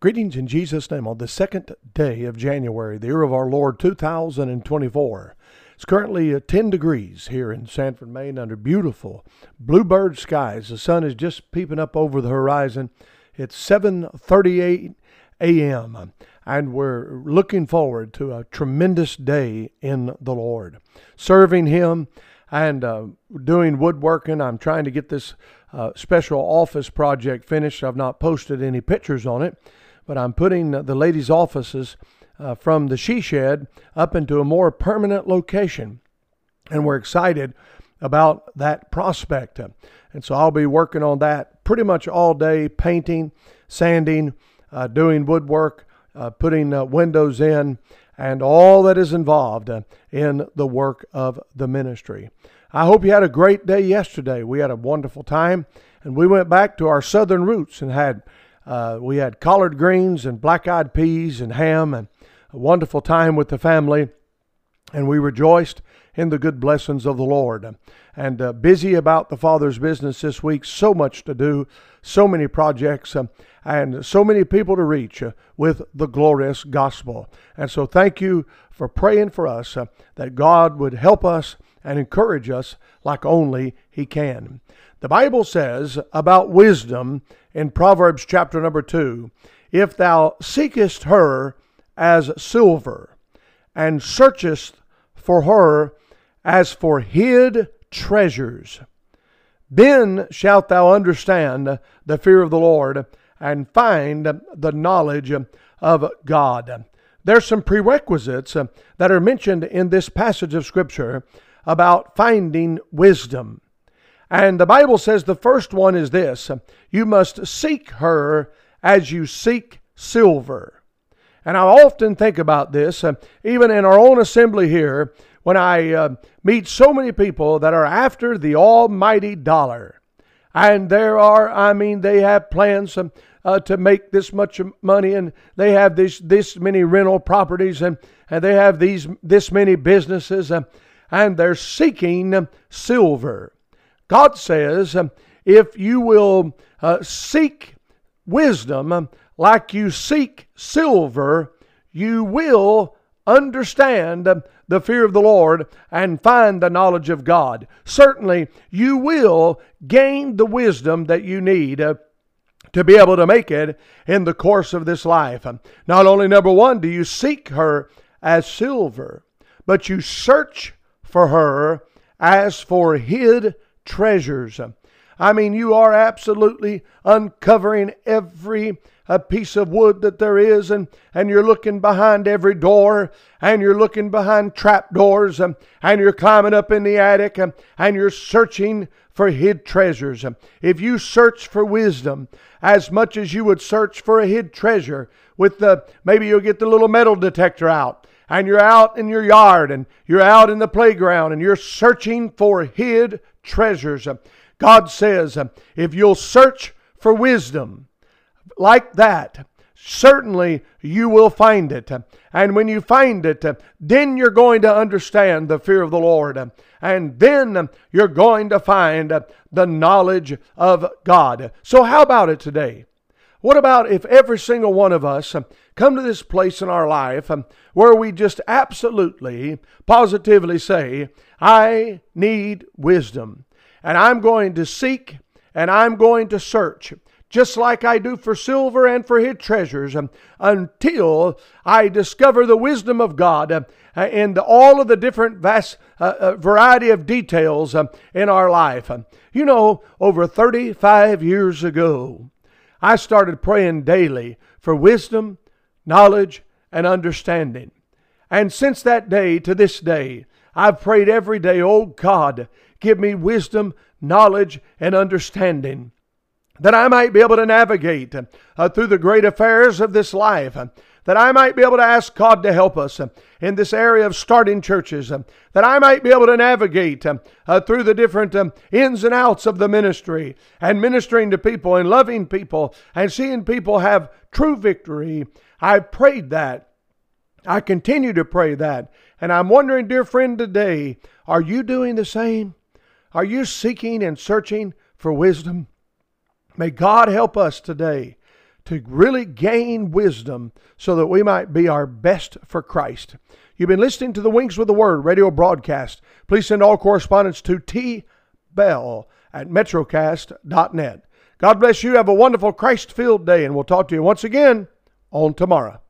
Greetings in Jesus' name on the second day of January, the year of our Lord 2024. It's currently uh, 10 degrees here in Sanford, Maine, under beautiful bluebird skies. The sun is just peeping up over the horizon. It's 7:38 a.m. and we're looking forward to a tremendous day in the Lord, serving Him and uh, doing woodworking. I'm trying to get this uh, special office project finished. I've not posted any pictures on it but I'm putting the ladies' offices uh, from the she shed up into a more permanent location. And we're excited about that prospect. And so I'll be working on that pretty much all day, painting, sanding, uh, doing woodwork, uh, putting uh, windows in, and all that is involved uh, in the work of the ministry. I hope you had a great day yesterday. We had a wonderful time, and we went back to our southern roots and had uh, we had collard greens and black eyed peas and ham and a wonderful time with the family. And we rejoiced in the good blessings of the Lord. And uh, busy about the Father's business this week. So much to do, so many projects, uh, and so many people to reach uh, with the glorious gospel. And so, thank you for praying for us uh, that God would help us and encourage us like only He can. The Bible says about wisdom in Proverbs chapter number 2 If thou seekest her as silver, and searchest for her as for hid treasures, then shalt thou understand the fear of the Lord and find the knowledge of God. There's some prerequisites that are mentioned in this passage of Scripture about finding wisdom. And the Bible says the first one is this you must seek her as you seek silver. And I often think about this, even in our own assembly here, when I uh, meet so many people that are after the almighty dollar. And there are, I mean, they have plans uh, to make this much money, and they have this this many rental properties, and, and they have these this many businesses, uh, and they're seeking silver. God says, if you will uh, seek wisdom like you seek silver, you will understand the fear of the Lord and find the knowledge of God. Certainly, you will gain the wisdom that you need. Uh, to be able to make it in the course of this life. Not only, number one, do you seek her as silver, but you search for her as for hid treasures. I mean, you are absolutely uncovering every a uh, piece of wood that there is, and, and you're looking behind every door, and you're looking behind trap doors, and, and you're climbing up in the attic, and, and you're searching for hid treasures. If you search for wisdom as much as you would search for a hid treasure, with the maybe you'll get the little metal detector out, and you're out in your yard, and you're out in the playground, and you're searching for hid treasures. God says, if you'll search for wisdom like that, certainly you will find it. And when you find it, then you're going to understand the fear of the Lord. And then you're going to find the knowledge of God. So, how about it today? What about if every single one of us come to this place in our life where we just absolutely, positively say, I need wisdom. And I'm going to seek and I'm going to search, just like I do for silver and for hid treasures, um, until I discover the wisdom of God uh, in all of the different vast uh, uh, variety of details um, in our life. Um, you know, over 35 years ago, I started praying daily for wisdom, knowledge, and understanding. And since that day to this day, I've prayed every day, oh God, give me wisdom, knowledge, and understanding that I might be able to navigate uh, through the great affairs of this life, uh, that I might be able to ask God to help us uh, in this area of starting churches, uh, that I might be able to navigate uh, through the different um, ins and outs of the ministry and ministering to people and loving people and seeing people have true victory. I prayed that. I continue to pray that. And I'm wondering, dear friend, today, are you doing the same? Are you seeking and searching for wisdom? May God help us today to really gain wisdom so that we might be our best for Christ. You've been listening to the Wings with the Word radio broadcast. Please send all correspondence to T. Bell at metrocast.net. God bless you. Have a wonderful Christ filled day, and we'll talk to you once again on tomorrow.